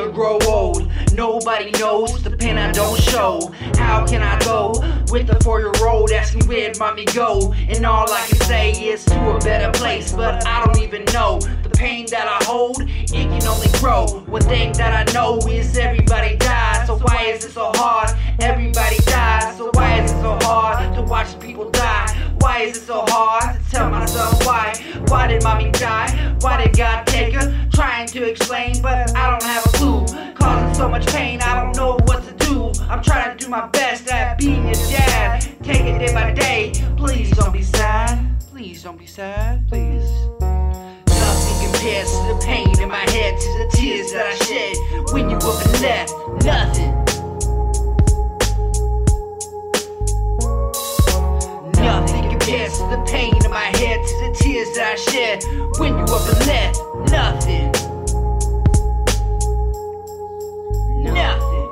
or grow old. Nobody knows the pain I don't show. How can I go with the four year old asking where'd mommy go? And all I can say is to a better place, but I don't even know the pain that I hold. It can only grow. One thing that I know is everybody dies. So why is it so hard? Everybody dies. So why is it so hard to watch people die? Why is it so hard mommy die? Why did God take her? Trying to explain, but I don't have a clue. Causing so much pain, I don't know what to do. I'm trying to do my best at being your dad. Take it day by day. Please don't be sad. Please don't be sad. Please. Nothing compares to the pain in my head, to the tears that I shed when you and left. Nothing. Nothing compares to the pain in my head, to the I when you up and left. Nothing. Nothing.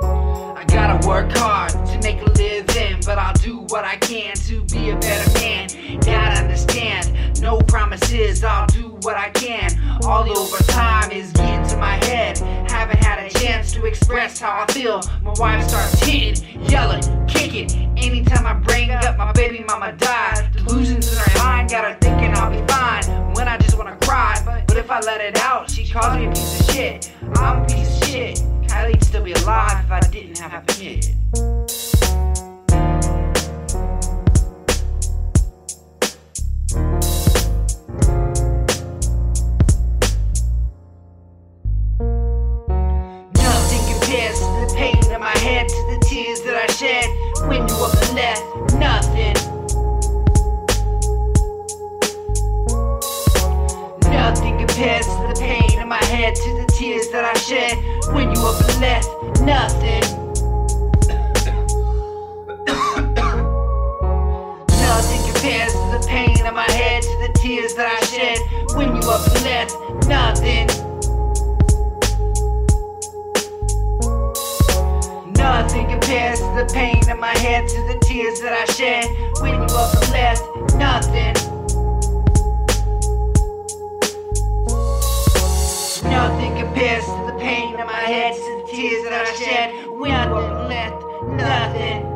I gotta work hard to make a living, but I'll do what I can to be a better man. Gotta understand, no promises, I'll do what I can. All the overtime is getting to my head. Haven't had a chance to express how I feel. My wife starts hitting, yelling, kicking. Anytime I bring up my baby mama died, delusions in her mind got her I let it out, she calls me a piece of shit. I'm a piece of shit. Kylie'd still be alive if I didn't have a kid. Nothing compares to the pain in my head, to the tears that I shed when you and left. Compares to the pain in my head, to the tears that I shed when you and left. Nothing. Nothing compares to the pain in my head, to the tears that I shed when you and left. Nothing. Nothing compares to the pain in my head, to the tears that I shed when you and left. Nothing. To the pain in my head, to the tears that I shed up and left. Nothing.